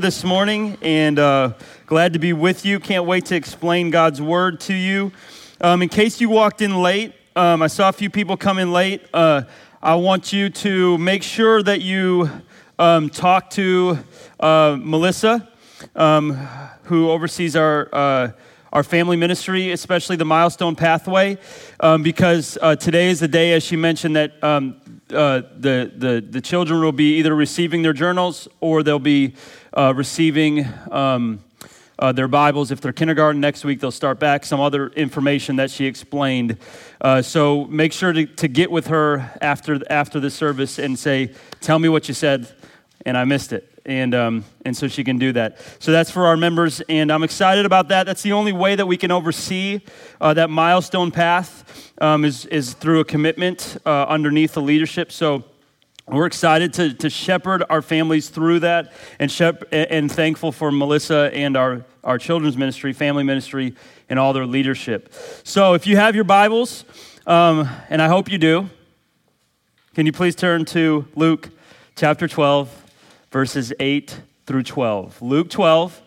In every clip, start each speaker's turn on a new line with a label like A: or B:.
A: Here this morning and uh, glad to be with you. Can't wait to explain God's word to you. Um, in case you walked in late, um, I saw a few people come in late. Uh, I want you to make sure that you um, talk to uh, Melissa, um, who oversees our. Uh, our family ministry, especially the milestone pathway, um, because uh, today is the day, as she mentioned, that um, uh, the, the, the children will be either receiving their journals or they'll be uh, receiving um, uh, their Bibles. If they're kindergarten, next week they'll start back. Some other information that she explained. Uh, so make sure to, to get with her after, after the service and say, Tell me what you said, and I missed it and um, and so she can do that. So that's for our members, and I'm excited about that. That's the only way that we can oversee uh, that milestone path um, is is through a commitment uh, underneath the leadership. So. We're excited to, to shepherd our families through that and, shep- and thankful for Melissa and our, our children's ministry, family ministry, and all their leadership. So, if you have your Bibles, um, and I hope you do, can you please turn to Luke chapter 12, verses 8 through 12. Luke 12,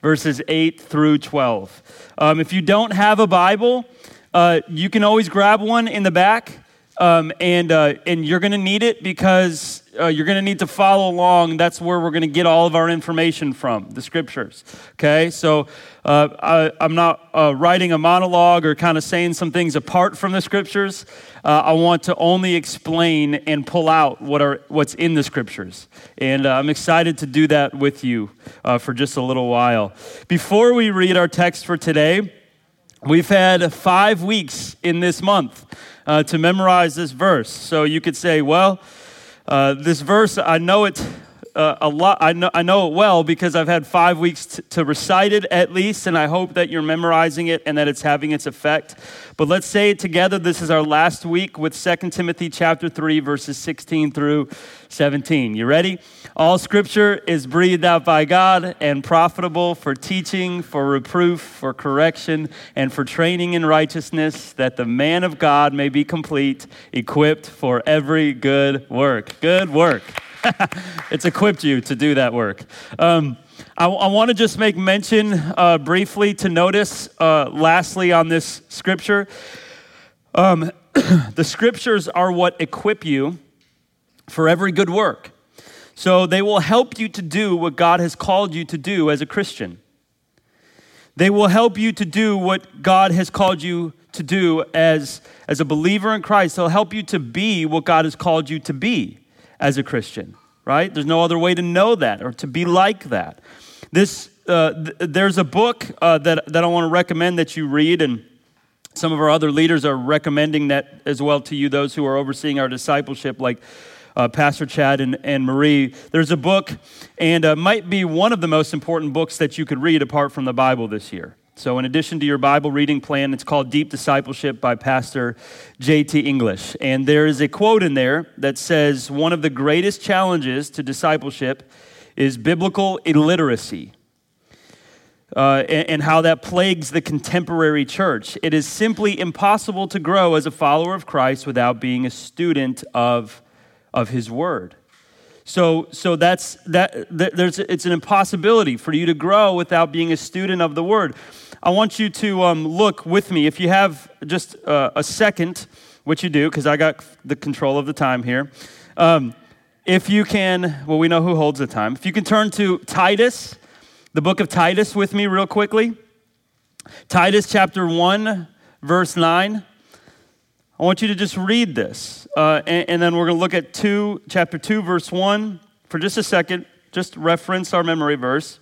A: verses 8 through 12. Um, if you don't have a Bible, uh, you can always grab one in the back, um, and, uh, and you're going to need it because uh, you're going to need to follow along. That's where we're going to get all of our information from, the scriptures. Okay? So uh, I, I'm not uh, writing a monologue or kind of saying some things apart from the scriptures. Uh, I want to only explain and pull out what are, what's in the scriptures. And uh, I'm excited to do that with you for just a little while. Before we read our text for today, we've had five weeks in this month uh, to memorize this verse. So you could say, well, uh, this verse, I know it uh, a lot. I know, I know it well because I've had five weeks t- to recite it at least, and I hope that you're memorizing it and that it's having its effect. But let's say it together. This is our last week with 2 Timothy chapter 3, verses 16 through 17. You ready? All scripture is breathed out by God and profitable for teaching, for reproof, for correction, and for training in righteousness, that the man of God may be complete, equipped for every good work. Good work. it's equipped you to do that work. Um, I, I want to just make mention uh, briefly to notice, uh, lastly, on this scripture. Um, the scriptures are what equip you for every good work. So they will help you to do what God has called you to do as a Christian. They will help you to do what God has called you to do as, as a believer in Christ. They'll help you to be what God has called you to be as a Christian, right? There's no other way to know that or to be like that. This, uh, th- there's a book uh, that, that I want to recommend that you read, and some of our other leaders are recommending that as well to you, those who are overseeing our discipleship, like uh, Pastor Chad and, and Marie. There's a book, and uh, might be one of the most important books that you could read apart from the Bible this year. So, in addition to your Bible reading plan, it's called Deep Discipleship by Pastor J.T. English. And there is a quote in there that says, One of the greatest challenges to discipleship is biblical illiteracy. Uh, and, and how that plagues the contemporary church. It is simply impossible to grow as a follower of Christ without being a student of, of His Word. So, so that's that. There's, it's an impossibility for you to grow without being a student of the Word. I want you to um, look with me. If you have just uh, a second, which you do, because I got the control of the time here. Um, if you can, well, we know who holds the time. If you can turn to Titus, the book of Titus with me, real quickly. Titus chapter 1, verse 9. I want you to just read this. Uh, and, and then we're going to look at two, chapter 2, verse 1 for just a second. Just reference our memory verse.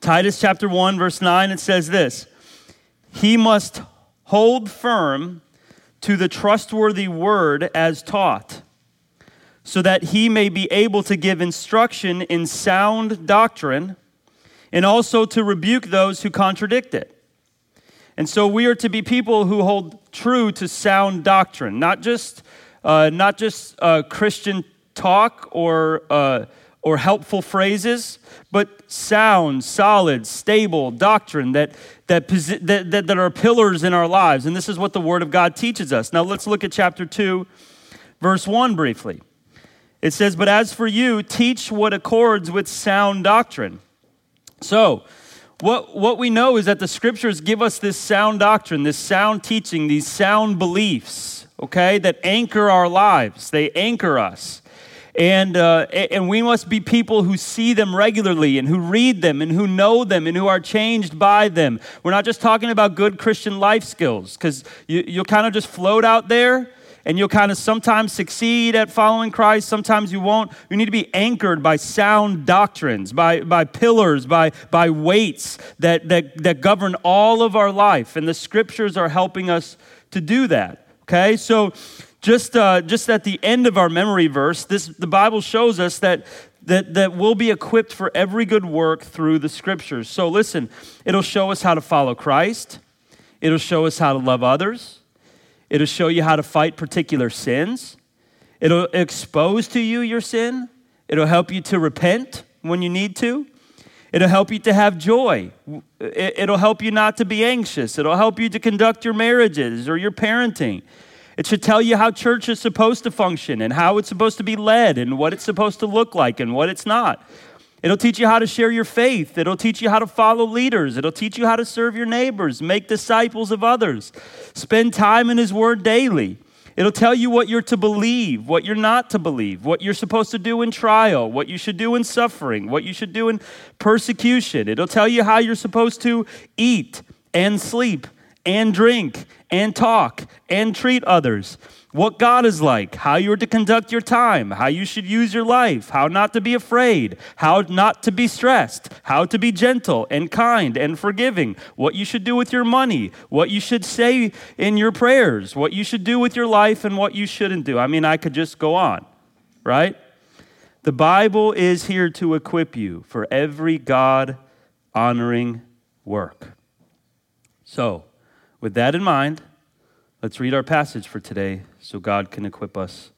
A: Titus chapter 1, verse 9, it says this He must hold firm to the trustworthy word as taught, so that he may be able to give instruction in sound doctrine and also to rebuke those who contradict it. And so we are to be people who hold true to sound doctrine, not just, uh, not just uh, Christian talk or, uh, or helpful phrases, but sound, solid, stable doctrine that, that, that, that, are pillars in our lives. And this is what the Word of God teaches us. Now let's look at chapter 2, verse 1 briefly. It says, But as for you, teach what accords with sound doctrine. So, what, what we know is that the scriptures give us this sound doctrine, this sound teaching, these sound beliefs, okay, that anchor our lives. They anchor us. And, uh, and we must be people who see them regularly and who read them and who know them and who are changed by them. We're not just talking about good Christian life skills because you, you'll kind of just float out there and you'll kind of sometimes succeed at following Christ, sometimes you won't. You need to be anchored by sound doctrines, by, by pillars, by, by weights that, that, that govern all of our life. And the scriptures are helping us to do that. Okay? So, just, uh, just at the end of our memory verse, this, the Bible shows us that, that, that we'll be equipped for every good work through the scriptures. So listen, it'll show us how to follow Christ, it'll show us how to love others, it'll show you how to fight particular sins, it'll expose to you your sin, it'll help you to repent when you need to. It'll help you to have joy. It'll help you not to be anxious. It'll help you to conduct your marriages or your parenting. It should tell you how church is supposed to function and how it's supposed to be led and what it's supposed to look like and what it's not. It'll teach you how to share your faith. It'll teach you how to follow leaders. It'll teach you how to serve your neighbors, make disciples of others, spend time in His Word daily. It'll tell you what you're to believe, what you're not to believe, what you're supposed to do in trial, what you should do in suffering, what you should do in persecution. It'll tell you how you're supposed to eat and sleep and drink and talk and treat others. What God is like, how you're to conduct your time, how you should use your life, how not to be afraid, how not to be stressed, how to be gentle and kind and forgiving, what you should do with your money, what you should say in your prayers, what you should do with your life, and what you shouldn't do. I mean, I could just go on, right? The Bible is here to equip you for every God honoring work. So, with that in mind, let's read our passage for today so God can equip us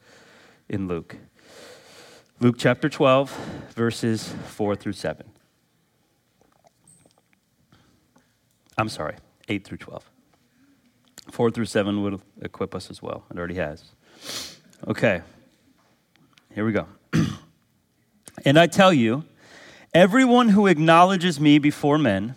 A: in Luke. Luke chapter 12, verses 4 through 7. I'm sorry, 8 through 12. 4 through 7 would equip us as well. It already has. Okay, here we go. and I tell you, everyone who acknowledges me before men,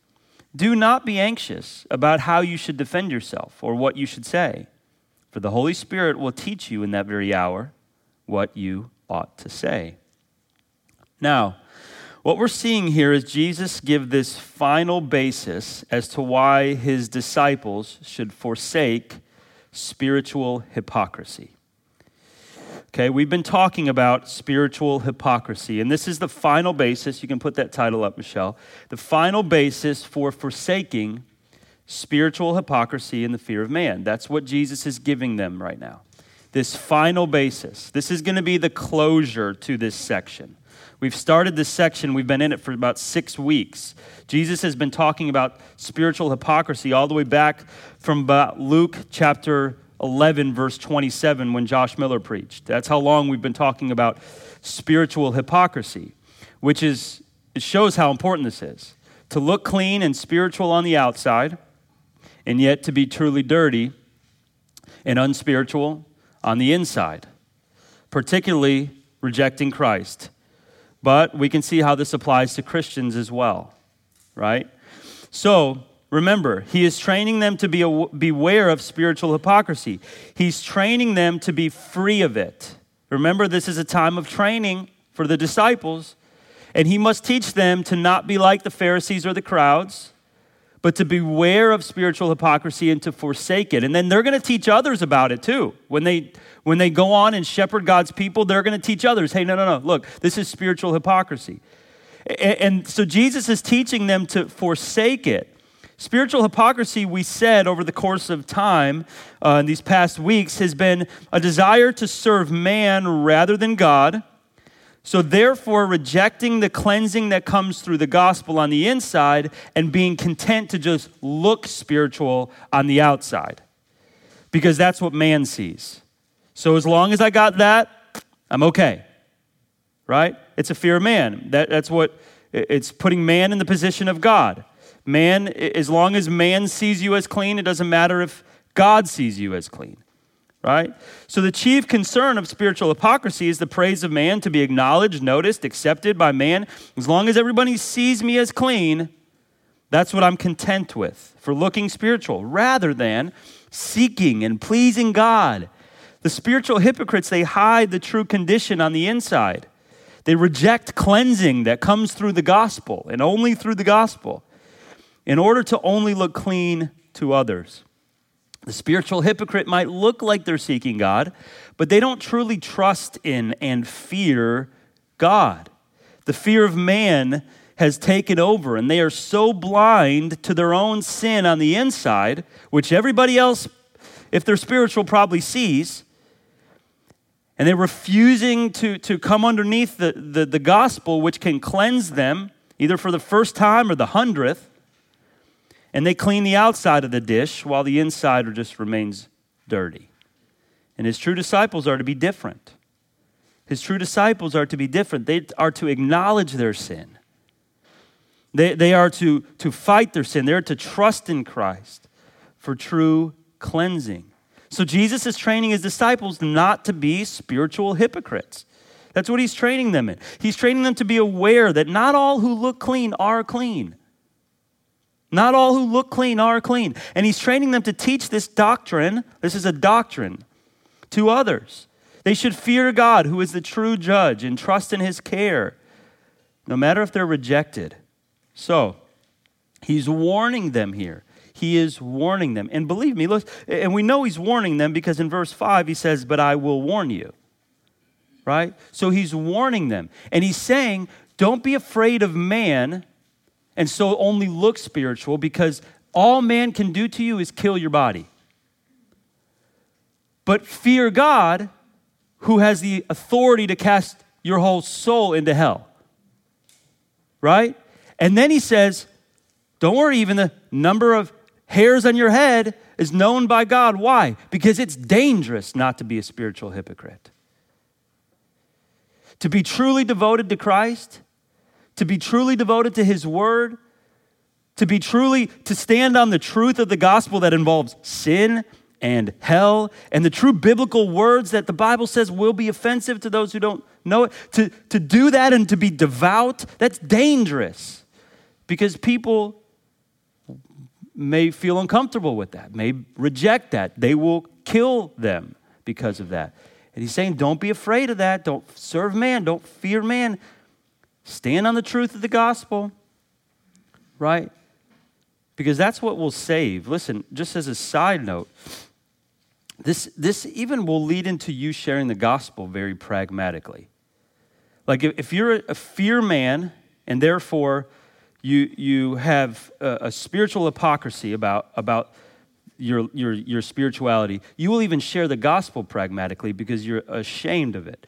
A: do not be anxious about how you should defend yourself or what you should say, for the Holy Spirit will teach you in that very hour what you ought to say. Now, what we're seeing here is Jesus give this final basis as to why his disciples should forsake spiritual hypocrisy. Okay, we've been talking about spiritual hypocrisy, and this is the final basis. You can put that title up, Michelle. The final basis for forsaking spiritual hypocrisy and the fear of man. That's what Jesus is giving them right now. This final basis. This is going to be the closure to this section. We've started this section, we've been in it for about six weeks. Jesus has been talking about spiritual hypocrisy all the way back from Luke chapter 11, verse 27, when Josh Miller preached. That's how long we've been talking about spiritual hypocrisy, which is, it shows how important this is. To look clean and spiritual on the outside, and yet to be truly dirty and unspiritual on the inside, particularly rejecting Christ. But we can see how this applies to Christians as well, right? So, Remember, he is training them to be aw- beware of spiritual hypocrisy. He's training them to be free of it. Remember, this is a time of training for the disciples, and he must teach them to not be like the Pharisees or the crowds, but to beware of spiritual hypocrisy and to forsake it. And then they're going to teach others about it too. When they when they go on and shepherd God's people, they're going to teach others, "Hey, no, no, no. Look, this is spiritual hypocrisy." And, and so Jesus is teaching them to forsake it. Spiritual hypocrisy, we said over the course of time uh, in these past weeks, has been a desire to serve man rather than God. So, therefore, rejecting the cleansing that comes through the gospel on the inside and being content to just look spiritual on the outside. Because that's what man sees. So, as long as I got that, I'm okay. Right? It's a fear of man. That, that's what it's putting man in the position of God. Man, as long as man sees you as clean, it doesn't matter if God sees you as clean, right? So, the chief concern of spiritual hypocrisy is the praise of man to be acknowledged, noticed, accepted by man. As long as everybody sees me as clean, that's what I'm content with for looking spiritual, rather than seeking and pleasing God. The spiritual hypocrites, they hide the true condition on the inside. They reject cleansing that comes through the gospel and only through the gospel in order to only look clean to others. The spiritual hypocrite might look like they're seeking God, but they don't truly trust in and fear God. The fear of man has taken over, and they are so blind to their own sin on the inside, which everybody else, if they're spiritual, probably sees. And they're refusing to, to come underneath the, the, the gospel, which can cleanse them, either for the first time or the hundredth and they clean the outside of the dish while the inside just remains dirty. And his true disciples are to be different. His true disciples are to be different. They are to acknowledge their sin. They, they are to, to fight their sin. They're to trust in Christ for true cleansing. So Jesus is training his disciples not to be spiritual hypocrites. That's what he's training them in. He's training them to be aware that not all who look clean are clean. Not all who look clean are clean. And he's training them to teach this doctrine. This is a doctrine to others. They should fear God, who is the true judge, and trust in his care, no matter if they're rejected. So, he's warning them here. He is warning them. And believe me, look, and we know he's warning them because in verse 5 he says, But I will warn you. Right? So he's warning them. And he's saying, Don't be afraid of man and so only look spiritual because all man can do to you is kill your body. But fear God, who has the authority to cast your whole soul into hell. Right? And then he says, Don't worry, even the number of hairs on your head is known by God. Why? Because it's dangerous not to be a spiritual hypocrite. To be truly devoted to Christ to be truly devoted to his word, to be truly, to stand on the truth of the gospel that involves sin and hell and the true biblical words that the Bible says will be offensive to those who don't know it. To, to do that and to be devout, that's dangerous because people may feel uncomfortable with that, may reject that. They will kill them because of that. And he's saying, don't be afraid of that. Don't serve man. Don't fear man. Stand on the truth of the gospel, right? Because that's what will save. Listen, just as a side note, this, this even will lead into you sharing the gospel very pragmatically. Like if, you're a fear man and therefore you, you have a, a spiritual hypocrisy about, about your, your, your spirituality, you will even share the gospel pragmatically because you're ashamed of it.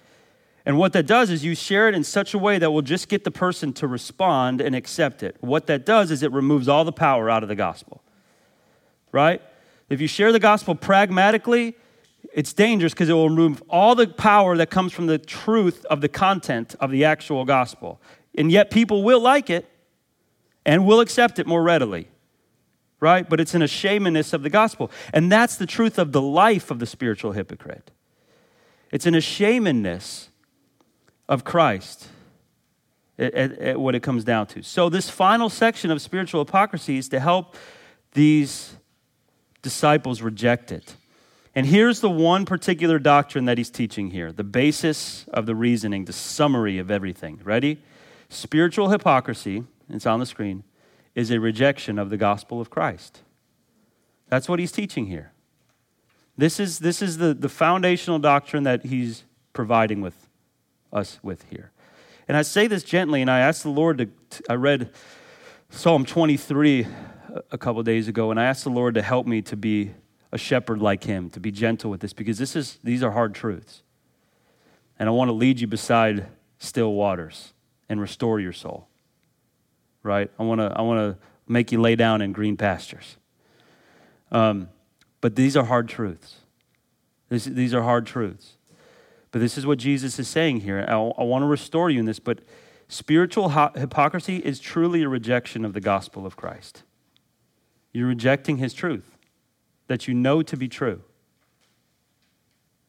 A: And what that does is you share it in such a way that will just get the person to respond and accept it. What that does is it removes all the power out of the gospel. Right? If you share the gospel pragmatically, it's dangerous because it will remove all the power that comes from the truth of the content of the actual gospel. And yet people will like it and will accept it more readily. Right? But it's an ashamedness of the gospel. And that's the truth of the life of the spiritual hypocrite. It's an ashamedness of Christ at, at, at what it comes down to. So, this final section of spiritual hypocrisy is to help these disciples reject it. And here's the one particular doctrine that he's teaching here the basis of the reasoning, the summary of everything. Ready? Spiritual hypocrisy, it's on the screen, is a rejection of the gospel of Christ. That's what he's teaching here. This is, this is the, the foundational doctrine that he's providing with us with here. And I say this gently, and I asked the Lord to, I read Psalm 23 a couple days ago, and I asked the Lord to help me to be a shepherd like him, to be gentle with this, because this is, these are hard truths. And I want to lead you beside still waters and restore your soul. Right? I want to, I want to make you lay down in green pastures. Um, but these are hard truths. This, these are hard truths. But this is what Jesus is saying here. I, want to restore you in this, but spiritual hypocrisy is truly a rejection of the gospel of Christ. You're rejecting his truth that you know to be true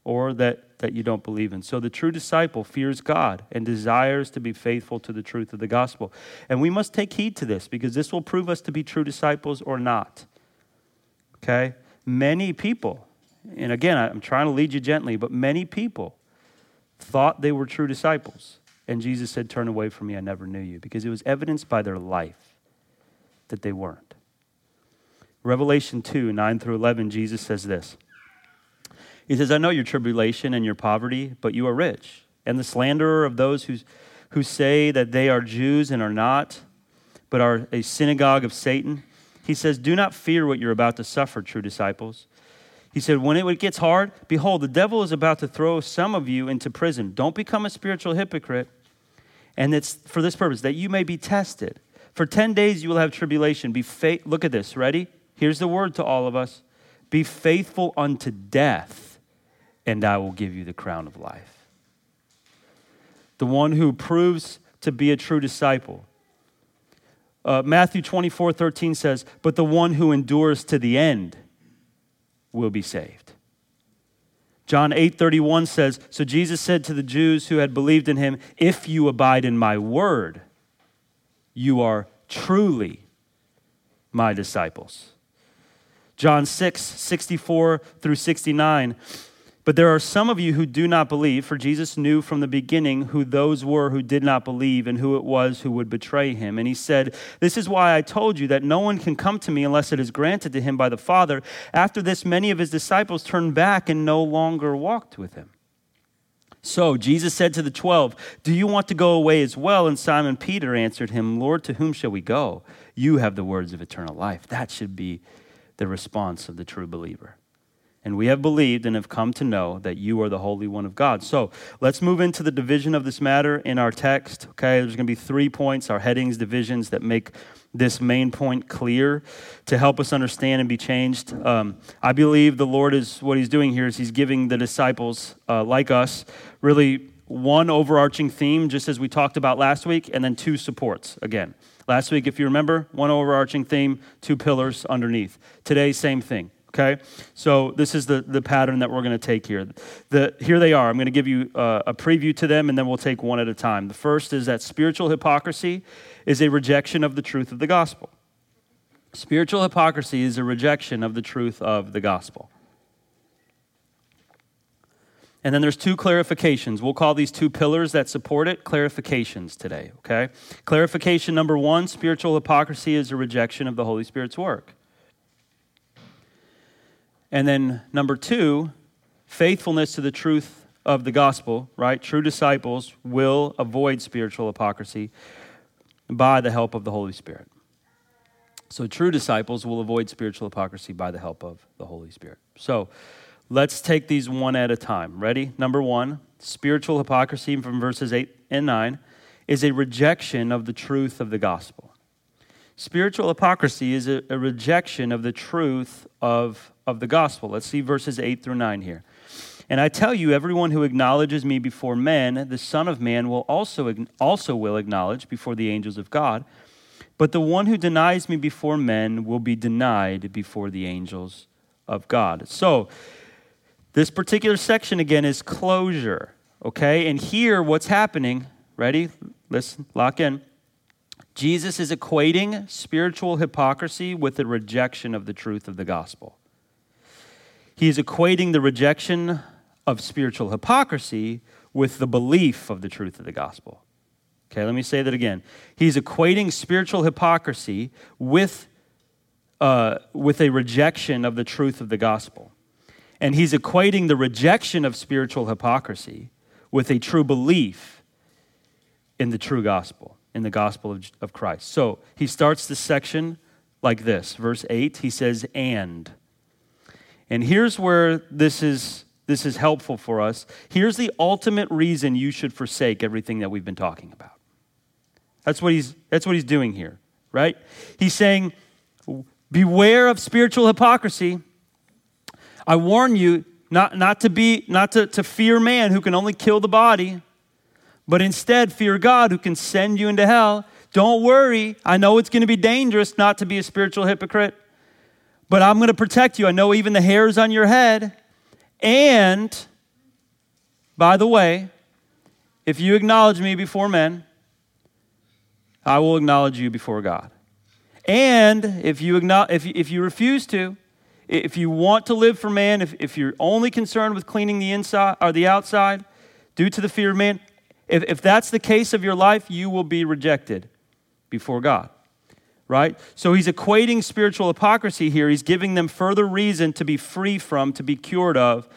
A: or that, that you don't believe in. So the true disciple fears God and desires to be faithful to the truth of the gospel. And we must take heed to this because this will prove us to be true disciples or not. Okay? Many people, and again, I'm trying to lead you gently, but many people thought they were true disciples. And Jesus said, Turn away from me, I never knew you, because it was evidenced by their life that they weren't. Revelation 2 9 through 11, Jesus says this. He says, I know your tribulation and your poverty, but you are rich. And the slanderer of those who, who say that they are Jews and are not, but are a synagogue of Satan. He says, Do not fear what you're about to suffer, true disciples. He said, When it gets hard, behold, the devil is about to throw some of you into prison. Don't become a spiritual hypocrite. And it's for this purpose, that you may be tested. For 10 days you will have tribulation. Be fa- Look at this, ready? Here's the word to all of us Be faithful unto death, and I will give you the crown of life. The one who proves to be a true disciple. Uh, Matthew 24 13 says, But the one who endures to the end will be saved. John 8:31 says, "So Jesus said to the Jews who had believed in him, if you abide in my word, you are truly my disciples." John 6, 64 through 69. But there are some of you who do not believe, for Jesus knew from the beginning who those were who did not believe and who it was who would betray him. And he said, This is why I told you that no one can come to me unless it is granted to him by the Father. After this, many of his disciples turned back and no longer walked with him. So Jesus said to the twelve, Do you want to go away as well? And Simon Peter answered him, Lord, to whom shall we go? You have the words of eternal life. That should be the response of the true believer. And we have believed and have come to know that you are the Holy One of God. So let's move into the division of this matter in our text. Okay, there's going to be three points, our headings, divisions that make this main point clear to help us understand and be changed. Um, I believe the Lord is what He's doing here is He's giving the disciples, uh, like us, really one overarching theme, just as we talked about last week, and then two supports again. Last week, if you remember, one overarching theme, two pillars underneath. Today, same thing. Okay, so this is the, the pattern that we're going to take here. The, here they are. I'm going to give you uh, a preview to them, and then we'll take one at a time. The first is that spiritual hypocrisy is a rejection of the truth of the gospel. Spiritual hypocrisy is a rejection of the truth of the gospel. And then there's two clarifications. We'll call these two pillars that support it clarifications today, okay? Clarification number one spiritual hypocrisy is a rejection of the Holy Spirit's work. And then number two, faithfulness to the truth of the gospel, right? True disciples will avoid spiritual hypocrisy by the help of the Holy Spirit. So, true disciples will avoid spiritual hypocrisy by the help of the Holy Spirit. So, Let's take these one at a time. Ready? Number one, spiritual hypocrisy from verses 8 and 9 is a rejection of the truth of the gospel. Spiritual hypocrisy is a, a, rejection of the truth of, of the gospel. Let's see verses 8 through 9 here. And I tell you, everyone who acknowledges me before men, the Son of Man will also, also will acknowledge before the angels of God. But the one who denies me before men will be denied before the angels of God. So, this particular section again is closure, okay? And here, what's happening, ready? Listen, lock in. Jesus is equating spiritual hypocrisy with the rejection of the truth of the gospel. He is equating the rejection of spiritual hypocrisy with the belief of the truth of the gospel. Okay, let me say that again. He's equating spiritual hypocrisy with, uh, with a rejection of the truth of the gospel. And he's equating the rejection of spiritual hypocrisy with a true belief in the true gospel, in the gospel of, of Christ. So he starts this section like this. Verse 8, he says, and. And here's where this is, this is helpful for us. Here's the ultimate reason you should forsake everything that we've been talking about. That's what he's, that's what he's doing here, right? He's saying, beware of spiritual hypocrisy. I warn you not, not to be not to, to fear man who can only kill the body, but instead fear God who can send you into hell. Don't worry. I know it's going to be dangerous not to be a spiritual hypocrite, but I'm going to protect you. I know even the hairs on your head. And by the way, if you acknowledge me before men, I will acknowledge you before God. And if you, if if you refuse to, if you want to live for man, if, if you're only concerned with cleaning the inside or the outside due to the fear of man, if, if that's the case of your life, you will be rejected before God. Right? So he's equating spiritual hypocrisy here. He's giving them further reason to be free from, to be cured of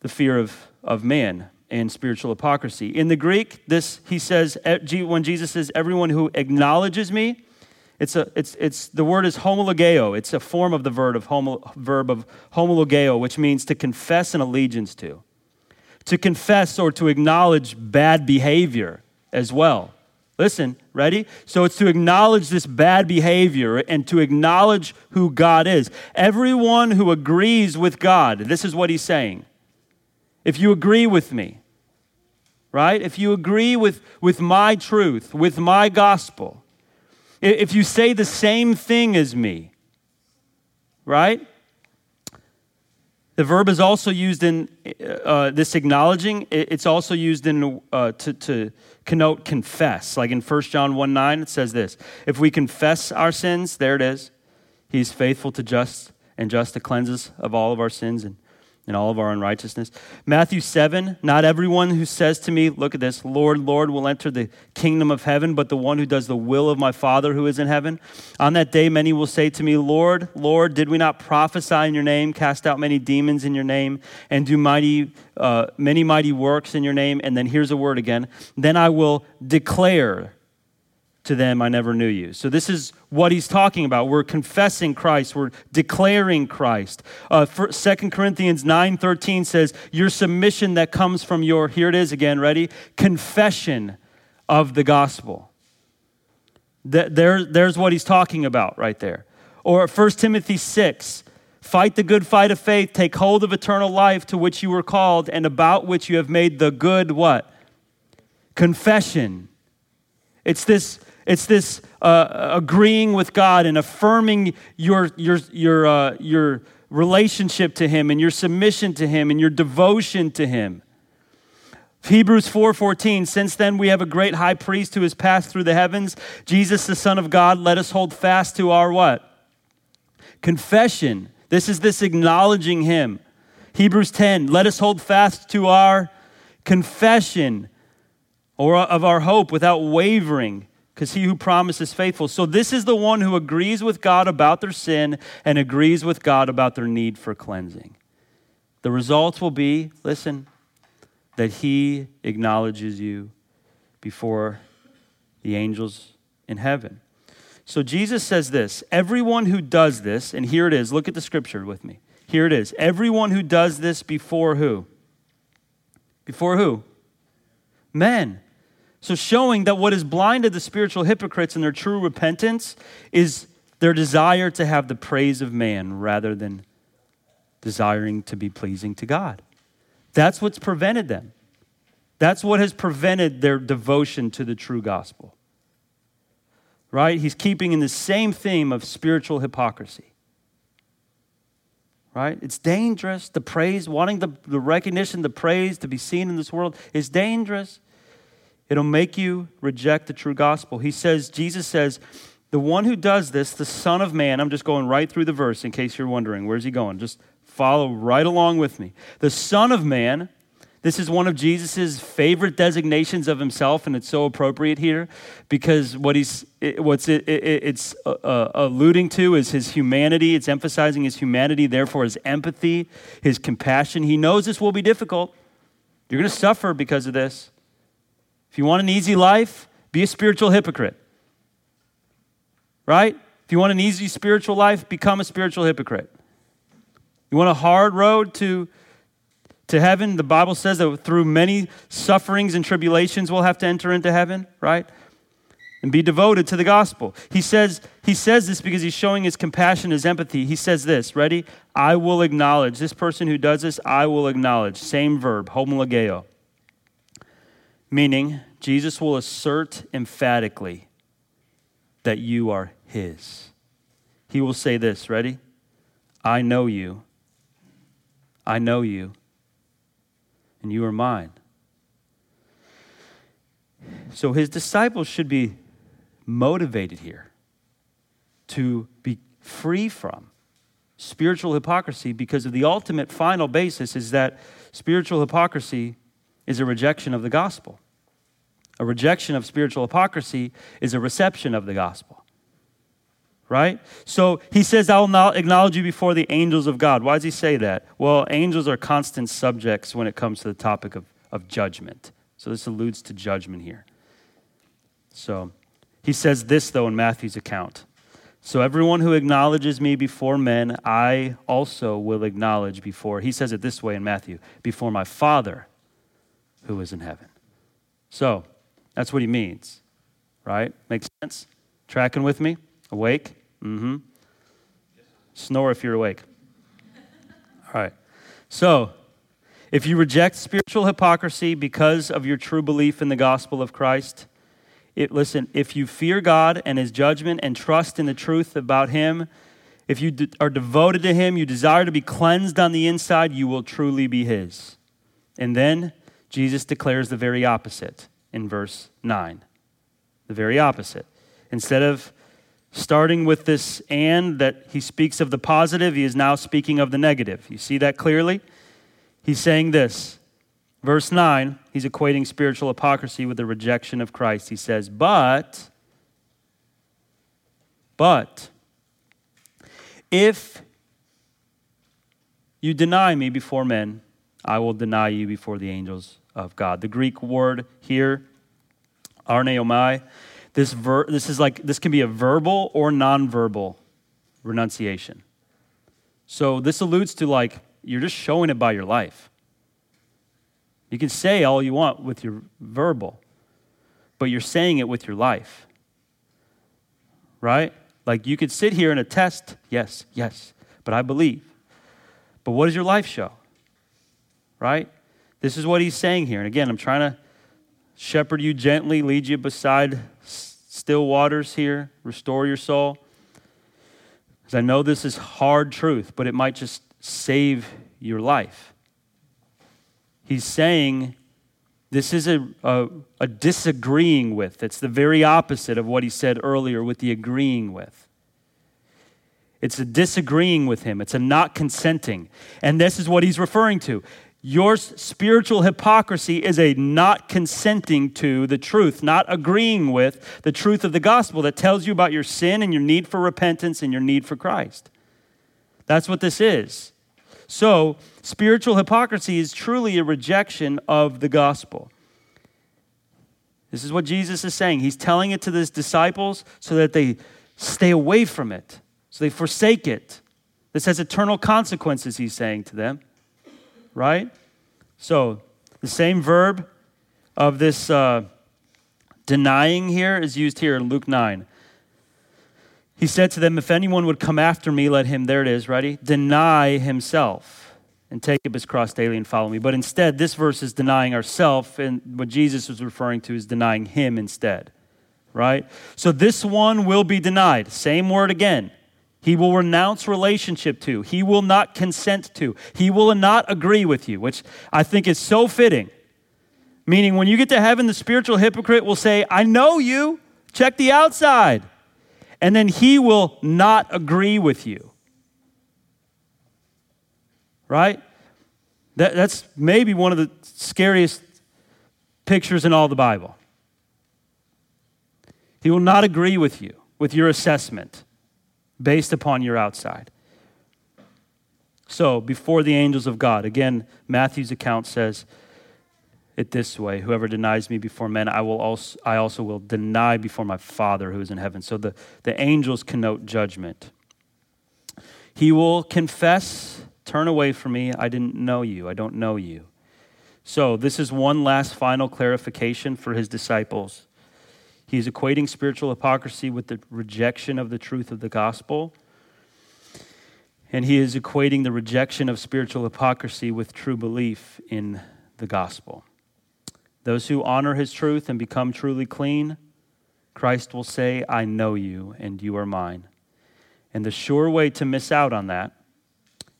A: the fear of, of man and spiritual hypocrisy. In the Greek, this he says when Jesus says, "Everyone who acknowledges me," it's a it's it's the word is homologeo. It's a form of the verb of homo, verb of homologeo, which means to confess an allegiance to, to confess or to acknowledge bad behavior as well. Listen, ready? So it's to acknowledge this bad behavior and to acknowledge who God is. Everyone who agrees with God, this is what he's saying if you agree with me, right? If you agree with, with my truth, with my gospel, if you say the same thing as me, right? The verb is also used in uh, this acknowledging. It's also used in uh, to, to connote confess. Like in 1 John 1 9, it says this If we confess our sins, there it is, he's faithful to just and just to cleanse us of all of our sins and and all of our unrighteousness. Matthew 7 Not everyone who says to me, Look at this, Lord, Lord, will enter the kingdom of heaven, but the one who does the will of my Father who is in heaven. On that day, many will say to me, Lord, Lord, did we not prophesy in your name, cast out many demons in your name, and do mighty, uh, many mighty works in your name? And then here's a word again. Then I will declare to them, I never knew you. So, this is what he's talking about. We're confessing Christ, we're declaring Christ. Uh, 2 Corinthians 9 13 says, Your submission that comes from your, here it is again, ready? Confession of the gospel. There, there's what he's talking about right there. Or 1 Timothy 6, Fight the good fight of faith, take hold of eternal life to which you were called and about which you have made the good what? Confession. It's this it's this uh, agreeing with God and affirming your, your, your, uh, your relationship to Him and your submission to Him and your devotion to Him. Hebrews 4:14 Since then we have a great high priest who has passed through the heavens Jesus the son of God let us hold fast to our what? Confession. This is this acknowledging him. Hebrews 10 Let us hold fast to our confession or of our hope without wavering because he who promises faithful. So, this is the one who agrees with God about their sin and agrees with God about their need for cleansing. The results will be listen, that he acknowledges you before the angels in heaven. So, Jesus says this everyone who does this, and here it is, look at the scripture with me. Here it is. Everyone who does this before who? Before who? Men. So, showing that what has blinded the spiritual hypocrites in their true repentance is their desire to have the praise of man rather than desiring to be pleasing to God. That's what's prevented them. That's what has prevented their devotion to the true gospel. Right? He's keeping in the same theme of spiritual hypocrisy. Right? It's dangerous. The praise, wanting the, the recognition, the praise to be seen in this world is dangerous. It'll make you reject the true gospel. He says, Jesus says, the one who does this, the Son of Man, I'm just going right through the verse in case you're wondering, where's he going? Just follow right along with me. The Son of Man, this is one of Jesus' favorite designations of himself, and it's so appropriate here because what he's, what's it, it, it's uh, uh, alluding to is his humanity. It's emphasizing his humanity, therefore his empathy, his compassion. He knows this will be difficult. You're going to suffer because of this. If you want an easy life, be a spiritual hypocrite. Right? If you want an easy spiritual life, become a spiritual hypocrite. You want a hard road to, to heaven? The Bible says that through many sufferings and tribulations we'll have to enter into heaven, right? And be devoted to the gospel. He says, he says this because he's showing his compassion, his empathy. He says this, ready? I will acknowledge. This person who does this, I will acknowledge. Same verb, homologeo. Meaning, Jesus will assert emphatically that you are his. He will say this, ready? I know you. I know you. And you are mine. So his disciples should be motivated here to be free from spiritual hypocrisy because of the ultimate final basis is that spiritual hypocrisy is a rejection of the gospel. A rejection of spiritual hypocrisy is a reception of the gospel. Right? So he says, I will not acknowledge you before the angels of God. Why does he say that? Well, angels are constant subjects when it comes to the topic of, of judgment. So this alludes to judgment here. So he says this, though, in Matthew's account. So everyone who acknowledges me before men, I also will acknowledge before. He says it this way in Matthew before my Father who is in heaven. So, that's what he means, right? Makes sense? Tracking with me? Awake? Mm hmm. Snore if you're awake. All right. So, if you reject spiritual hypocrisy because of your true belief in the gospel of Christ, it, listen, if you fear God and his judgment and trust in the truth about him, if you de- are devoted to him, you desire to be cleansed on the inside, you will truly be his. And then Jesus declares the very opposite in verse 9. The very opposite. Instead of starting with this and that he speaks of the positive, he is now speaking of the negative. You see that clearly? He's saying this. Verse 9, he's equating spiritual hypocrisy with the rejection of Christ. He says, But, but, if you deny me before men, I will deny you before the angels of God. The Greek word here, arneomai, this, ver- this is like this can be a verbal or nonverbal renunciation. So this alludes to like you're just showing it by your life. You can say all you want with your verbal, but you're saying it with your life. Right? Like you could sit here and attest, yes, yes, but I believe. But what does your life show? Right? This is what he's saying here. And again, I'm trying to shepherd you gently, lead you beside still waters here, restore your soul. Because I know this is hard truth, but it might just save your life. He's saying this is a, a, a, disagreeing with. It's the very opposite of what he said earlier with the agreeing with. It's a disagreeing with him, it's a not consenting. And this is what he's referring to. Your spiritual hypocrisy is a not consenting to the truth, not agreeing with the truth of the gospel that tells you about your sin and your need for repentance and your need for Christ. That's what this is. So, spiritual hypocrisy is truly a rejection of the gospel. This is what Jesus is saying. He's telling it to his disciples so that they stay away from it, so they forsake it. This has eternal consequences, he's saying to them right? So, the same verb of this uh, denying here is used here in Luke 9. He said to them, If anyone would come after me, let him, there it is, ready? Deny himself and take up his cross daily and follow me. But instead, this verse is denying ourself, and what Jesus was referring to is denying him instead, right? So this one will be denied. Same word again. He will renounce relationship to. He will not consent to. He will not agree with you, which I think is so fitting. Meaning, when you get to heaven, the spiritual hypocrite will say, I know you, check the outside. And then he will not agree with you. Right? That, that's maybe one of the scariest pictures in all the Bible. He will not agree with you, with your assessment based upon your outside. So, before the angels of God, again, Matthew's account says it this way Whoever denies me before men, I, will also, I also will deny before my Father who is in heaven. So, the, the angels connote judgment. He will confess, Turn away from me. I didn't know you. I don't know you. So, this is one last final clarification for his disciples. He's equating spiritual hypocrisy with the rejection of the truth of the gospel. And he is equating the rejection of spiritual hypocrisy with true belief in the gospel. Those who honor his truth and become truly clean, Christ will say, I know you and you are mine. And the sure way to miss out on that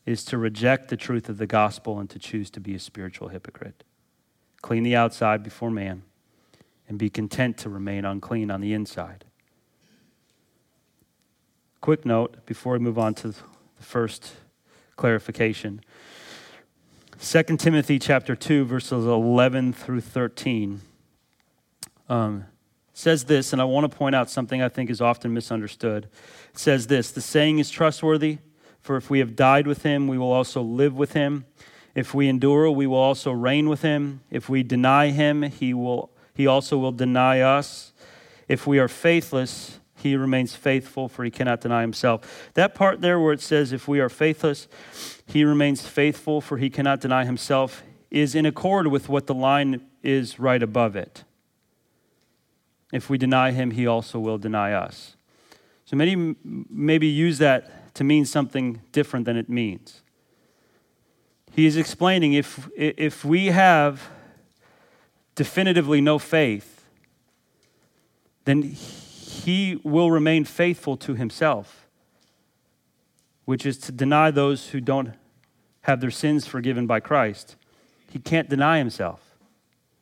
A: is to reject the truth of the gospel and to choose to be a spiritual hypocrite. Clean the outside before man and be content to remain unclean on the inside. Quick note before we move on to the first clarification. 2 Timothy chapter 2 verses 11 through 13 um, says this, and I want to point out something I think is often misunderstood. It says this The saying is trustworthy, for if we have died with him, we will also live with him. If we endure, we will also reign with him. If we deny him, he, will, he also will deny us. If we are faithless, he remains faithful, for he cannot deny himself. That part there where it says, if we are faithless, he remains faithful, for he cannot deny himself, is in accord with what the line is right above it. If we deny him, he also will deny us. So many maybe use that to mean something different than it means. He is explaining if, if we have definitively no faith, then he will remain faithful to himself, which is to deny those who don't have their sins forgiven by Christ. He can't deny himself.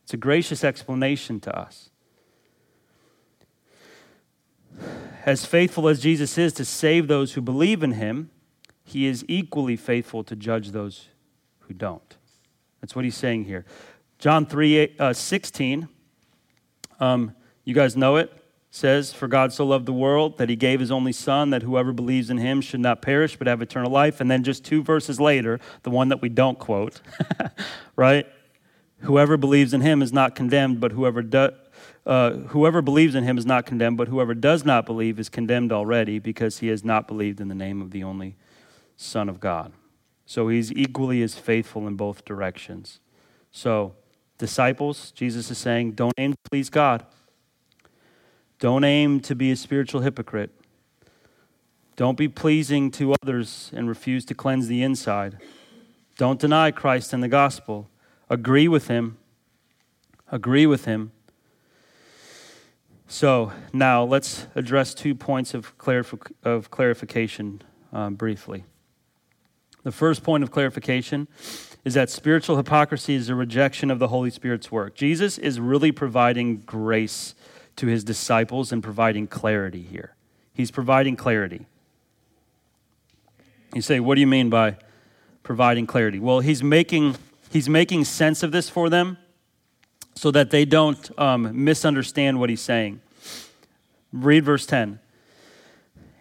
A: It's a gracious explanation to us. As faithful as Jesus is to save those who believe in him, he is equally faithful to judge those who don't. That's what he's saying here. John 3 uh, 16, um, you guys know it, says, For God so loved the world that he gave his only Son, that whoever believes in him should not perish but have eternal life. And then just two verses later, the one that we don't quote, right? Whoever believes in him is not condemned, but whoever does. Uh, whoever believes in him is not condemned, but whoever does not believe is condemned already because he has not believed in the name of the only Son of God. So he's equally as faithful in both directions. So, disciples, Jesus is saying, don't aim to please God. Don't aim to be a spiritual hypocrite. Don't be pleasing to others and refuse to cleanse the inside. Don't deny Christ and the gospel. Agree with him. Agree with him so now let's address two points of, clarif- of clarification um, briefly. The first point of clarification is that spiritual hypocrisy is a rejection of the Holy Spirit's work. Jesus is really providing grace to his disciples and providing clarity here. He's providing clarity. You say, what do you mean by providing clarity? Well, he's making, he's making sense of this for them so that they don't um, misunderstand what he's saying. Read verse 10.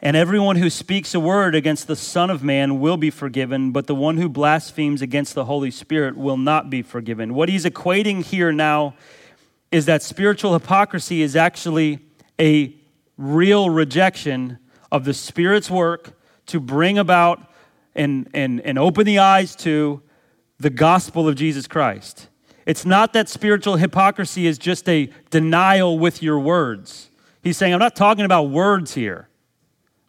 A: And everyone who speaks a word against the Son of Man will be forgiven, but the one who blasphemes against the Holy Spirit will not be forgiven. What he's equating here now is that spiritual hypocrisy is actually a real rejection of the Spirit's work to bring about and, and, and open the eyes to the gospel of Jesus Christ. It's not that spiritual hypocrisy is just a denial with your words. He's saying, I'm not talking about words here.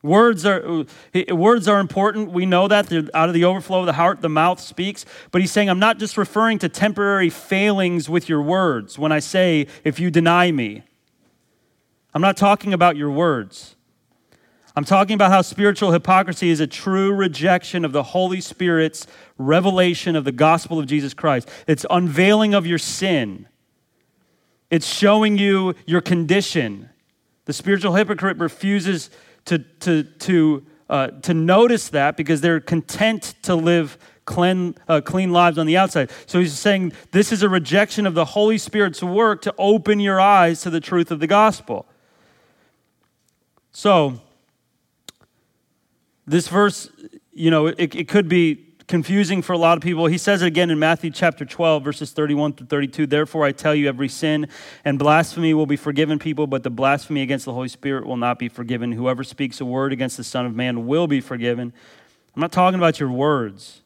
A: Words are, words are important. We know that. They're out of the overflow of the heart, the mouth speaks. But he's saying, I'm not just referring to temporary failings with your words when I say, if you deny me. I'm not talking about your words. I'm talking about how spiritual hypocrisy is a true rejection of the Holy Spirit's revelation of the gospel of Jesus Christ. It's unveiling of your sin It's showing you your condition. The spiritual hypocrite refuses to, to, to, uh, to notice that because they're content to live clean, uh, clean lives on the outside. So he's saying this is a rejection of the Holy Spirit's work to open your eyes to the truth of the gospel. So, this verse, you know, it, it could be confusing for a lot of people. He says it again in Matthew chapter 12, verses 31 to 32. Therefore, I tell you, every sin and blasphemy will be forgiven people, but the blasphemy against the Holy Spirit will not be forgiven. Whoever speaks a word against the Son of Man will be forgiven. I'm not talking about your words,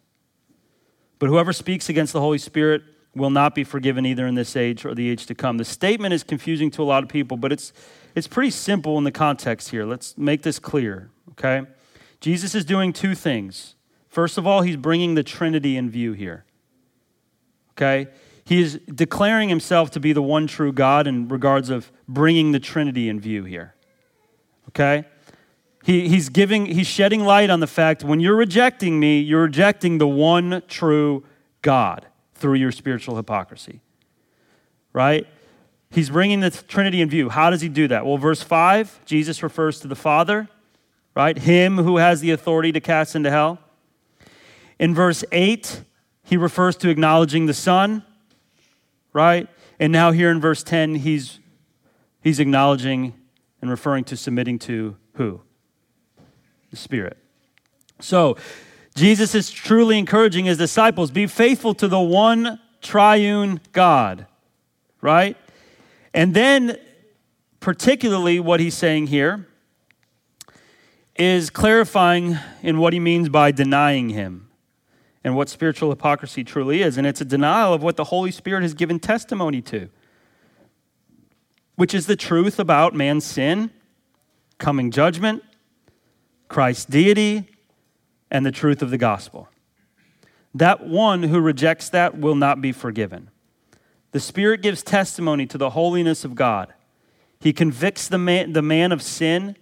A: but whoever speaks against the Holy Spirit will not be forgiven either in this age or the age to come. The statement is confusing to a lot of people, but it's, it's pretty simple in the context here. Let's make this clear, okay? Jesus is doing two things. First of all, he's bringing the Trinity in view here. Okay? He is declaring himself to be the one true God in regards of bringing the Trinity in view here. Okay? He, he's giving, he's shedding light on the fact when you're rejecting me, you're rejecting the one true God through your spiritual hypocrisy. Right? He's bringing the Trinity in view. How does he do that? Well, verse 5, Jesus refers to the Father, right? Him who has the authority to cast into hell. In verse 8, he refers to acknowledging the Son, right? And now here in verse 10, he's, he's acknowledging and referring to submitting to who? The Spirit. So, Jesus is truly encouraging his disciples be faithful to the one triune God, right? And then, particularly, what he's saying here is clarifying in what he means by denying him and what spiritual hypocrisy truly is. And it's a denial of what the Holy Spirit has given testimony to, which is the truth about man's sin, coming judgment, Christ's deity, and the truth of the gospel. That one who rejects that will not be forgiven. The Spirit gives testimony to the holiness of God. He convicts the man, the man of sin.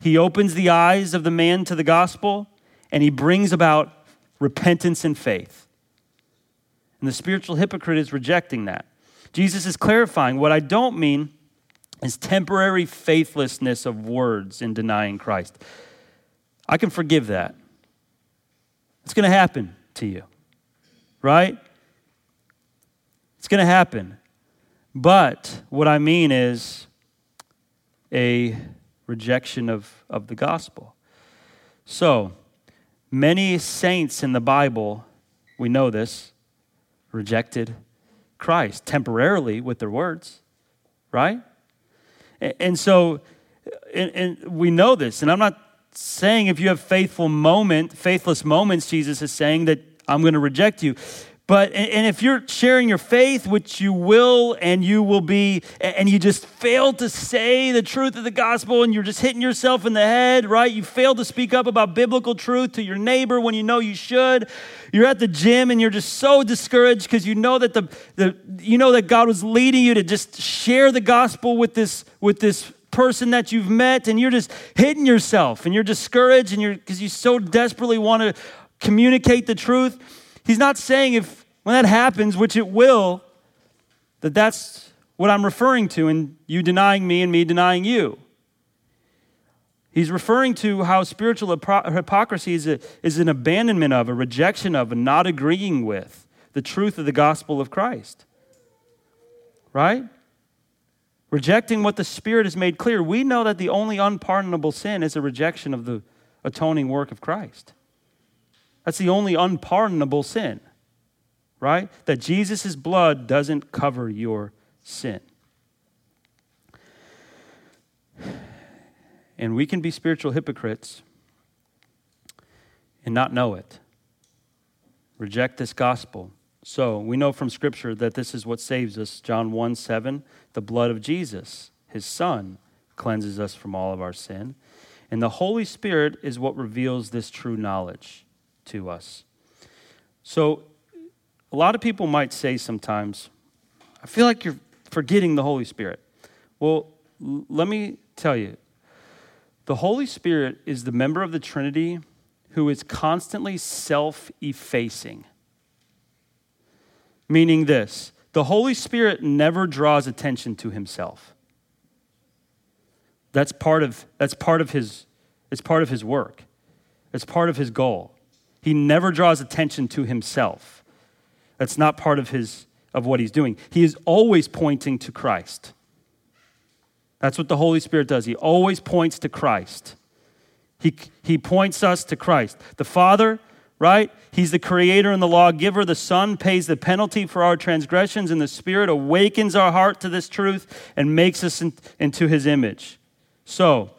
A: He opens the eyes of the man to the gospel, and he brings about repentance and faith. And the spiritual hypocrite is rejecting that. Jesus is clarifying what I don't mean is temporary faithlessness of words in denying Christ. I can forgive that. It's going to happen to you, right? It's going to happen. But what I mean is a rejection of, of the gospel. So, Many saints in the Bible, we know this, rejected Christ temporarily with their words, right? And so, and, and we know this, and I'm not saying if you have faithful moment, faithless moments, Jesus is saying that I'm going to reject you. But, and if you're sharing your faith, which you will, and you will be, and you just fail to say the truth of the gospel and you're just hitting yourself in the head, right? You fail to speak up about biblical truth to your neighbor when you know you should. You're at the gym and you're just so discouraged because you know that the, the you know that God was leading you to just share the gospel with this, with this person that you've met and you're just hitting yourself and you're discouraged and you're because you so desperately want to communicate the truth He's not saying if when that happens, which it will, that that's what I'm referring to in you denying me and me denying you. He's referring to how spiritual hypocrisy is, a, is an abandonment of, a rejection of, and not agreeing with the truth of the gospel of Christ. Right? Rejecting what the Spirit has made clear. We know that the only unpardonable sin is a rejection of the atoning work of Christ. That's the only unpardonable sin, right? That Jesus' blood doesn't cover your sin. And we can be spiritual hypocrites and not know it. Reject this gospel. So we know from Scripture that this is what saves us. John 1 7, the blood of Jesus, his Son, cleanses us from all of our sin. And the Holy Spirit is what reveals this true knowledge to us. So, a lot of people might say sometimes, I feel like you're forgetting the Holy Spirit. Well, l- let me tell you the Holy Spirit is the member of the Trinity who is constantly self effacing. Meaning this the Holy Spirit never draws attention to himself. That's part of, that's part of his, it's part of his work. It's part of his goal. He never draws attention to himself. That's not part of his of what he's doing. He is always pointing to Christ. That's what the Holy Spirit does. He always points to Christ. He, he points us to Christ. The Father, right? He's the creator and the lawgiver. The Son pays the penalty for our transgressions, and the Spirit awakens our heart to this truth and makes us in, into his image. So,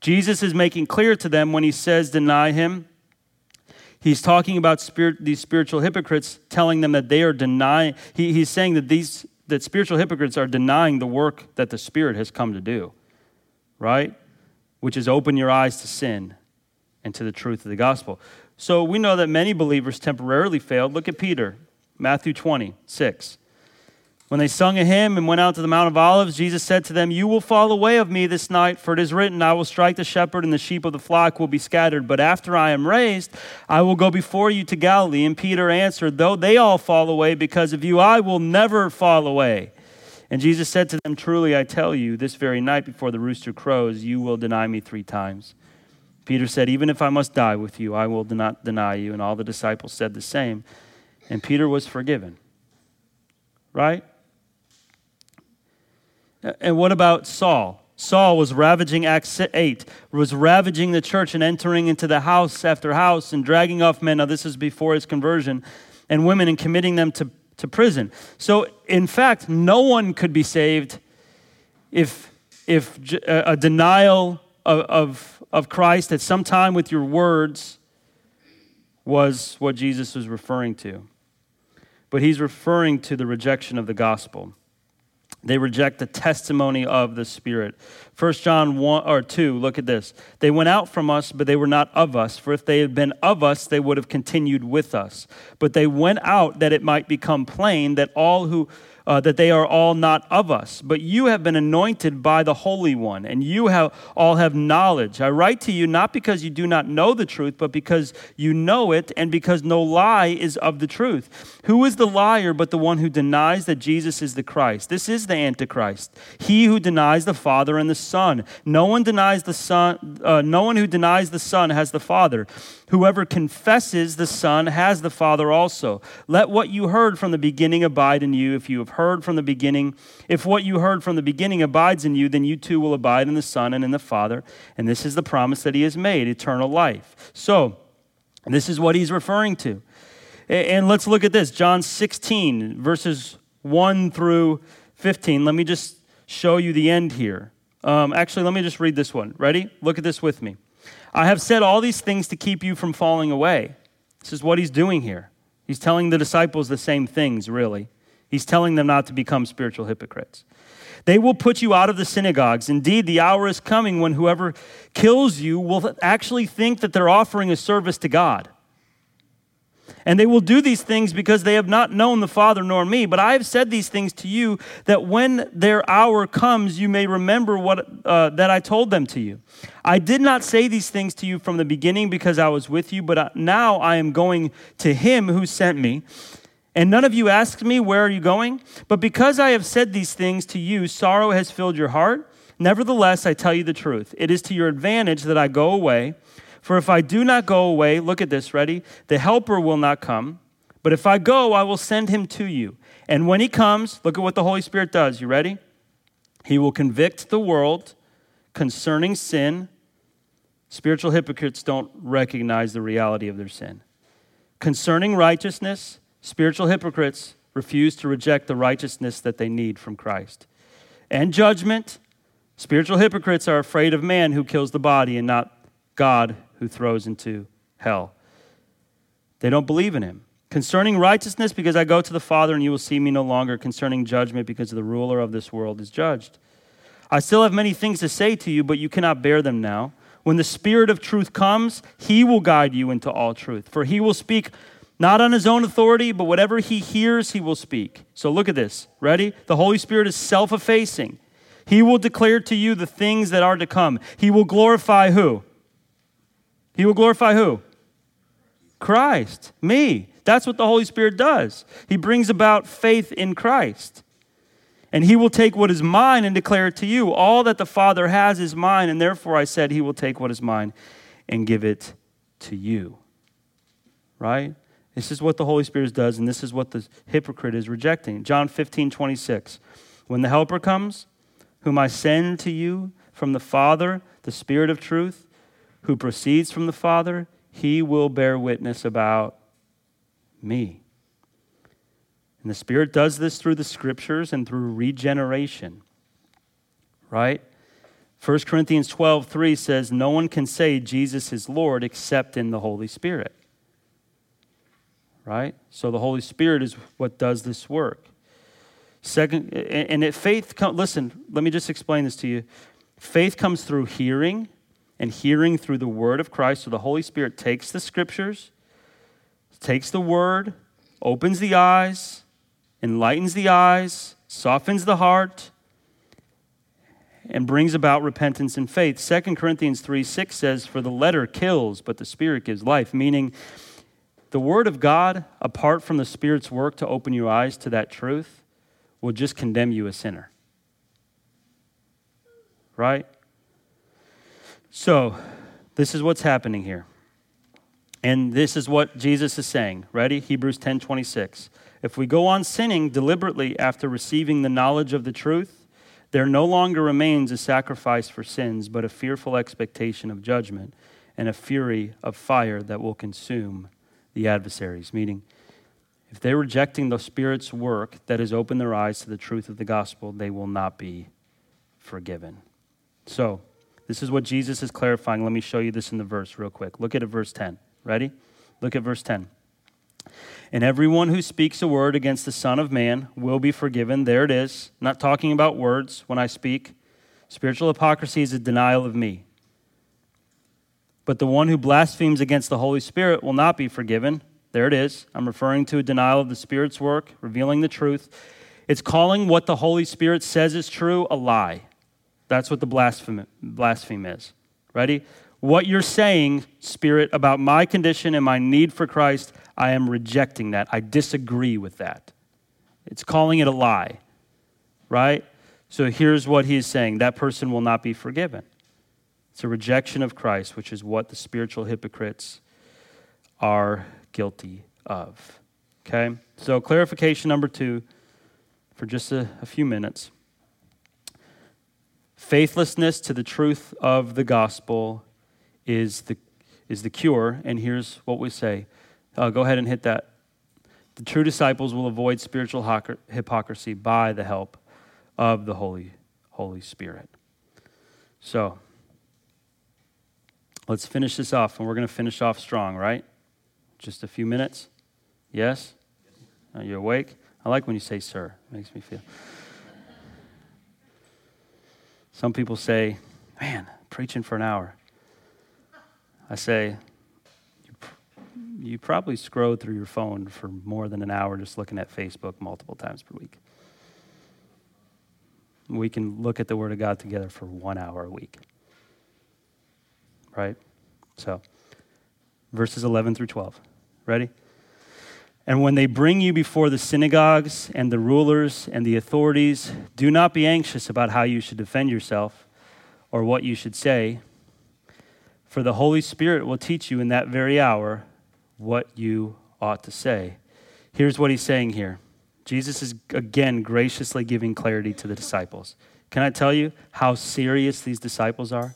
A: Jesus is making clear to them when he says, Deny him. He's talking about spirit, these spiritual hypocrites, telling them that they are denying. He, he's saying that these that spiritual hypocrites are denying the work that the Spirit has come to do, right? Which is open your eyes to sin and to the truth of the gospel. So we know that many believers temporarily failed. Look at Peter, Matthew 20, 6. When they sung a hymn and went out to the Mount of Olives, Jesus said to them, You will fall away of me this night, for it is written, I will strike the shepherd, and the sheep of the flock will be scattered. But after I am raised, I will go before you to Galilee. And Peter answered, Though they all fall away because of you, I will never fall away. And Jesus said to them, Truly I tell you, this very night before the rooster crows, you will deny me three times. Peter said, Even if I must die with you, I will not deny you. And all the disciples said the same. And Peter was forgiven. Right? And what about Saul? Saul was ravaging, Acts 8, was ravaging the church and entering into the house after house and dragging off men. Now, this is before his conversion, and women and committing them to, to prison. So, in fact, no one could be saved if, if a denial of, of, of Christ at some time with your words was what Jesus was referring to. But he's referring to the rejection of the gospel. They reject the testimony of the Spirit. 1 John 1 or 2, look at this. They went out from us, but they were not of us. For if they had been of us, they would have continued with us. But they went out that it might become plain that all who uh, that they are all not of us. But you have been anointed by the Holy One, and you have, all have knowledge. I write to you not because you do not know the truth, but because you know it, and because no lie is of the truth. Who is the liar but the one who denies that Jesus is the Christ? This is the Antichrist, he who denies the Father and the Son. No one denies the Son. Uh, no one who denies the Son has the Father. Whoever confesses the Son has the Father also. Let what you heard from the beginning abide in you. If you have heard from the beginning, if what you heard from the beginning abides in you, then you too will abide in the Son and in the Father. And this is the promise that He has made eternal life. So, this is what He's referring to. And let's look at this John 16, verses 1 through 15. Let me just show you the end here. Um, actually, let me just read this one. Ready? Look at this with me. I have said all these things to keep you from falling away. This is what he's doing here. He's telling the disciples the same things, really. He's telling them not to become spiritual hypocrites. They will put you out of the synagogues. Indeed, the hour is coming when whoever kills you will actually think that they're offering a service to God. And they will do these things because they have not known the Father nor me. But I have said these things to you that when their hour comes, you may remember what, uh, that I told them to you. I did not say these things to you from the beginning because I was with you, but uh, now I am going to him who sent me. And none of you asked me, Where are you going? But because I have said these things to you, sorrow has filled your heart. Nevertheless, I tell you the truth. It is to your advantage that I go away. For if I do not go away, look at this, ready? The Helper will not come. But if I go, I will send him to you. And when he comes, look at what the Holy Spirit does. You ready? He will convict the world concerning sin. Spiritual hypocrites don't recognize the reality of their sin. Concerning righteousness, spiritual hypocrites refuse to reject the righteousness that they need from Christ. And judgment, spiritual hypocrites are afraid of man who kills the body and not God who throws into hell. They don't believe in him. Concerning righteousness, because I go to the Father and you will see me no longer. Concerning judgment, because the ruler of this world is judged. I still have many things to say to you, but you cannot bear them now. When the Spirit of truth comes, he will guide you into all truth. For he will speak not on his own authority, but whatever he hears, he will speak. So look at this. Ready? The Holy Spirit is self effacing. He will declare to you the things that are to come. He will glorify who? He will glorify who? Christ, me. That's what the Holy Spirit does. He brings about faith in Christ. And he will take what is mine and declare it to you. All that the Father has is mine, and therefore I said he will take what is mine and give it to you. Right? This is what the Holy Spirit does, and this is what the hypocrite is rejecting. John 15, 26. When the Helper comes, whom I send to you from the Father, the Spirit of truth, who proceeds from the Father, he will bear witness about me. And the Spirit does this through the scriptures and through regeneration. Right? 1 Corinthians 12, 3 says, No one can say Jesus is Lord except in the Holy Spirit. Right? So the Holy Spirit is what does this work. Second, and it, faith, listen, let me just explain this to you. Faith comes through hearing, and hearing through the word of Christ. So the Holy Spirit takes the scriptures, takes the word, opens the eyes, enlightens the eyes, softens the heart, and brings about repentance and faith. 2 Corinthians 3 6 says, For the letter kills, but the Spirit gives life, meaning the Word of God, apart from the Spirit's work to open your eyes to that truth, will just condemn you a sinner. Right? So, this is what's happening here. And this is what Jesus is saying. Ready? Hebrews 10 26. If we go on sinning deliberately after receiving the knowledge of the truth, there no longer remains a sacrifice for sins, but a fearful expectation of judgment and a fury of fire that will consume the adversaries. Meaning, if they're rejecting the Spirit's work that has opened their eyes to the truth of the gospel, they will not be forgiven. So, this is what Jesus is clarifying. Let me show you this in the verse real quick. Look at verse 10. Ready? Look at verse 10. And everyone who speaks a word against the Son of Man will be forgiven. There it is. Not talking about words when I speak. Spiritual hypocrisy is a denial of me. But the one who blasphemes against the Holy Spirit will not be forgiven. There it is. I'm referring to a denial of the Spirit's work, revealing the truth. It's calling what the Holy Spirit says is true a lie. That's what the blasphemy, blaspheme is. Ready? What you're saying, Spirit, about my condition and my need for Christ, I am rejecting that. I disagree with that. It's calling it a lie, right? So here's what he's saying that person will not be forgiven. It's a rejection of Christ, which is what the spiritual hypocrites are guilty of. Okay? So, clarification number two for just a, a few minutes faithlessness to the truth of the gospel is the, is the cure. And here's what we say uh, go ahead and hit that. The true disciples will avoid spiritual hypocrisy by the help of the Holy, Holy Spirit. So, let's finish this off, and we're going to finish off strong, right? Just a few minutes? Yes? Are you awake? I like when you say sir, it makes me feel. Some people say, man, preaching for an hour. I say, you, probably scroll through your phone for more than an hour just looking at Facebook multiple times per week. We can look at the Word of God together for one hour a week. Right? So, verses 11 through 12. Ready? And when they bring you before the synagogues and the rulers and the authorities, do not be anxious about how you should defend yourself or what you should say for the Holy Spirit will teach you in that very hour what you ought to say. Here's what he's saying here Jesus is again graciously giving clarity to the disciples. Can I tell you how serious these disciples are?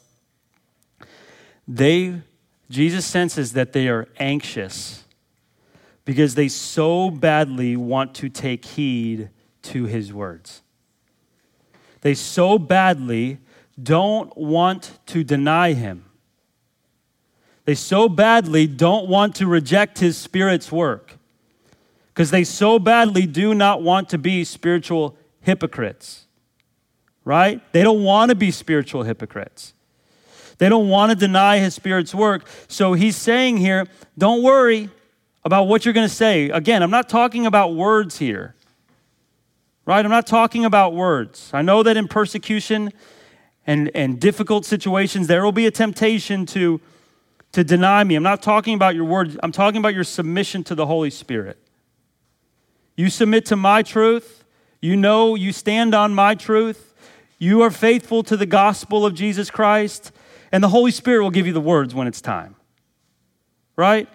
A: They, Jesus senses that they are anxious because they so badly want to take heed to his words. They so badly don't want to deny him. They so badly don't want to reject his spirit's work because they so badly do not want to be spiritual hypocrites, right? They don't want to be spiritual hypocrites. They don't want to deny his spirit's work. So he's saying here, don't worry about what you're going to say. Again, I'm not talking about words here, right? I'm not talking about words. I know that in persecution and, and difficult situations, there will be a temptation to to deny me. I'm not talking about your words, I'm talking about your submission to the Holy Spirit. You submit to my truth. You know you stand on my truth. You are faithful to the gospel of Jesus Christ, and the Holy Spirit will give you the words when it's time. Right?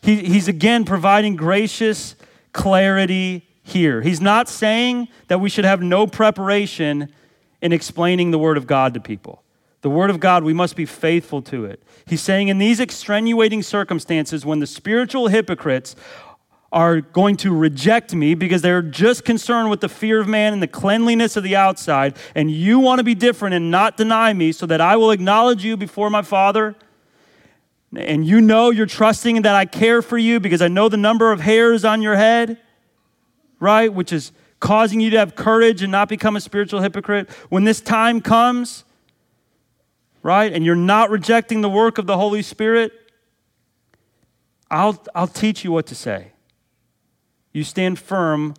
A: He, he's again providing gracious clarity here. He's not saying that we should have no preparation in explaining the Word of God to people. The Word of God, we must be faithful to it. He's saying in these extenuating circumstances, when the spiritual hypocrites are going to reject me because they're just concerned with the fear of man and the cleanliness of the outside, and you want to be different and not deny me so that I will acknowledge you before my Father. And you know you're trusting that I care for you because I know the number of hairs on your head, right? Which is causing you to have courage and not become a spiritual hypocrite. When this time comes, right, and you're not rejecting the work of the Holy Spirit, I'll, I'll teach you what to say. You stand firm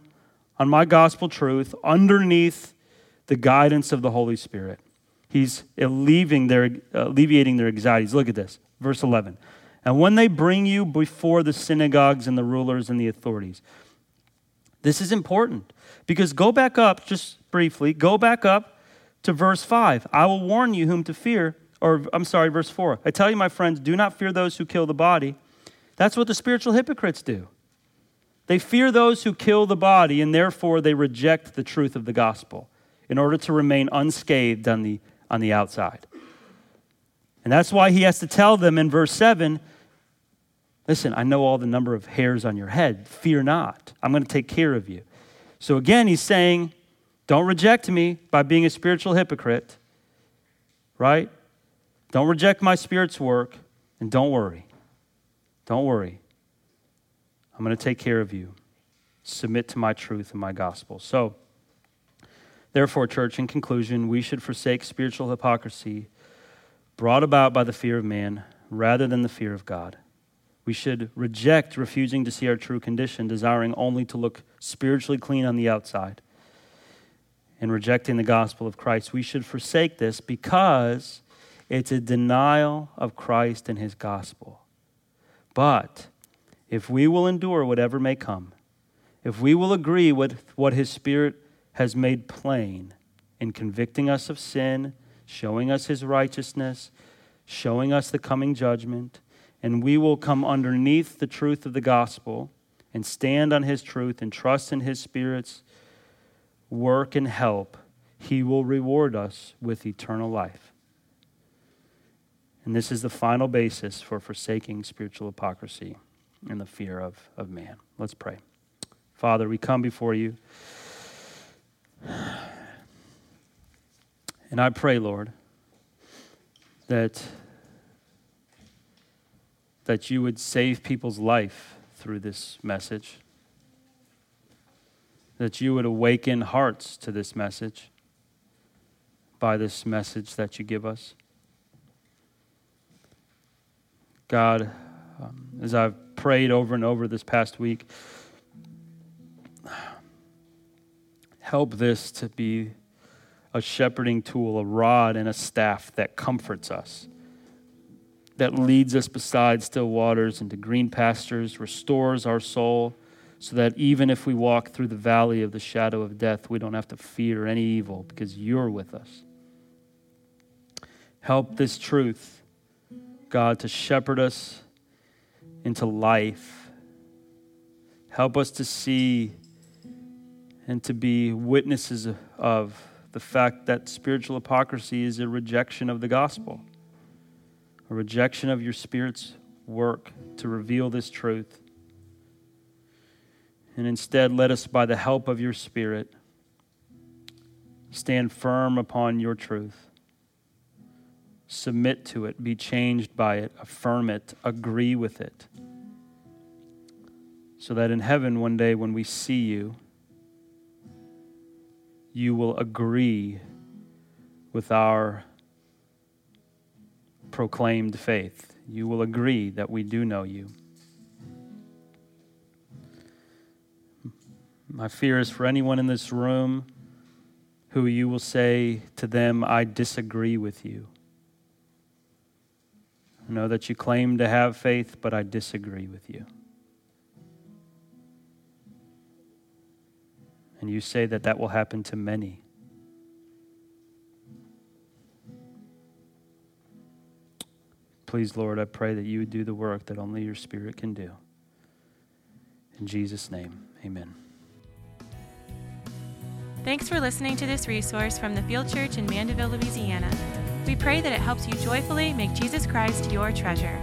A: on my gospel truth underneath the guidance of the Holy Spirit. He's alleviating their, alleviating their anxieties. Look at this, verse 11. And when they bring you before the synagogues and the rulers and the authorities, this is important because go back up just briefly, go back up to verse 5. I will warn you whom to fear, or I'm sorry, verse 4. I tell you, my friends, do not fear those who kill the body. That's what the spiritual hypocrites do. They fear those who kill the body, and therefore they reject the truth of the gospel in order to remain unscathed on the, on the outside. And that's why he has to tell them in verse 7 listen, I know all the number of hairs on your head. Fear not. I'm going to take care of you. So again, he's saying, don't reject me by being a spiritual hypocrite, right? Don't reject my spirit's work, and don't worry. Don't worry. I'm going to take care of you. Submit to my truth and my gospel. So, therefore, church, in conclusion, we should forsake spiritual hypocrisy brought about by the fear of man rather than the fear of God. We should reject refusing to see our true condition, desiring only to look spiritually clean on the outside, and rejecting the gospel of Christ. We should forsake this because it's a denial of Christ and his gospel. But if we will endure whatever may come, if we will agree with what His Spirit has made plain in convicting us of sin, showing us His righteousness, showing us the coming judgment, and we will come underneath the truth of the gospel and stand on His truth and trust in His Spirit's work and help, He will reward us with eternal life. And this is the final basis for forsaking spiritual hypocrisy and the fear of, of man. Let's pray. Father, we come before you. And I pray, Lord, that, that you would save people's life through this message, that you would awaken hearts to this message by this message that you give us. God, um, as I've prayed over and over this past week, help this to be a shepherding tool, a rod and a staff that comforts us, that leads us beside still waters into green pastures, restores our soul, so that even if we walk through the valley of the shadow of death, we don't have to fear any evil because you're with us. Help this truth, God, to shepherd us into life. Help us to see and to be witnesses of the fact that spiritual hypocrisy is a rejection of the gospel, a rejection of your Spirit's work to reveal this truth. And instead, let us, by the help of your Spirit, stand firm upon your truth submit to it, be changed by it, affirm it, agree with it. So that in heaven, one day when we see you, you will agree with our proclaimed faith. You will agree that we do know you. My fear is for anyone in this room who you will say to them, I disagree with you. I know that you claim to have faith, but I disagree with you. And you say that that will happen to many. Please, Lord, I pray that you would do the work that only your Spirit can do. In Jesus' name, amen.
B: Thanks for listening to this resource from the Field Church in Mandeville, Louisiana. We pray that it helps you joyfully make Jesus Christ your treasure.